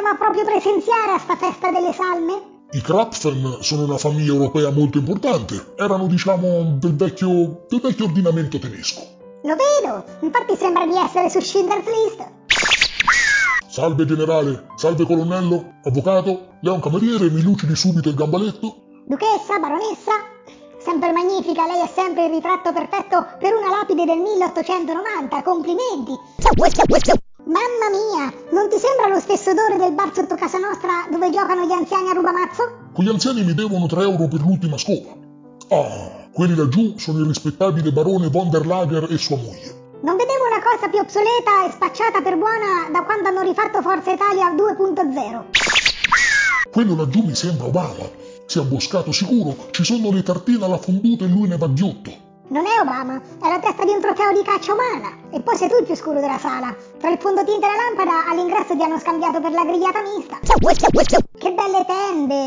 toccava proprio presenziare a sta festa delle salme? I Krapfen sono una famiglia europea molto importante. Erano, diciamo, del vecchio, del vecchio ordinamento tedesco. Lo vedo, infatti sembra di essere su Schindler's List. Salve generale, salve colonnello, avvocato, lei è un cameriere, mi lucidi subito il gambaletto? Duchessa, baronessa? Sempre magnifica, lei è sempre il ritratto perfetto per una lapide del 1890, complimenti! Mamma giocano gli anziani a rubamazzo? Quegli anziani mi devono 3 euro per l'ultima scopa. Ah, quelli laggiù sono il rispettabile barone von der Lager e sua moglie. Non vedevo una cosa più obsoleta e spacciata per buona da quando hanno rifatto Forza Italia 2.0. Quello laggiù mi sembra Obama. Si è abboscato sicuro, ci sono le tartine alla fonduta e lui ne va ghiotto. Non è Obama, è la testa di un trofeo di caccia umana. E poi sei tu il più scuro della sala. Tra il fondotinta e la lampada all'ingresso ti hanno scambiato per la grigliata mista.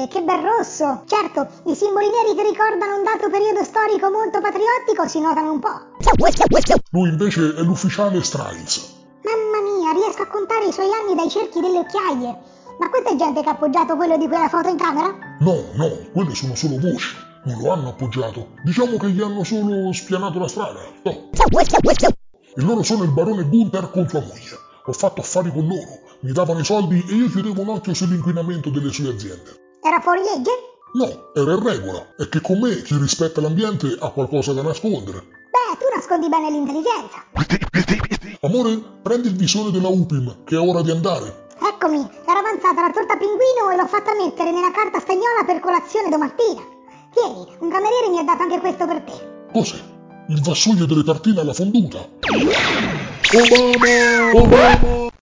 Che bel rosso. Certo, i simboli neri che ricordano un dato periodo storico molto patriottico si notano un po'. Lui invece è l'ufficiale Striles. Mamma mia, riesco a contare i suoi anni dai cerchi delle occhiaie. Ma questa è gente che ha appoggiato quello di quella foto in camera? No, no, quelle sono solo voci. Non lo hanno appoggiato. Diciamo che gli hanno solo spianato la strada. No. E loro sono il barone Gunther con sua moglie. Ho fatto affari con loro. Mi davano i soldi e io chiudevo un occhio sull'inquinamento delle sue aziende. Era fuori legge? No, era in regola. È che con me chi rispetta l'ambiente ha qualcosa da nascondere. Beh, tu nascondi bene l'intelligenza. Amore, prendi il visore della UPIM, che è ora di andare. Eccomi, era avanzata la torta pinguino e l'ho fatta mettere nella carta stagnola per colazione domattina. Tieni, un cameriere mi ha dato anche questo per te. Cos'è? Il vassoio delle tartine alla fonduta? Obama! Obama!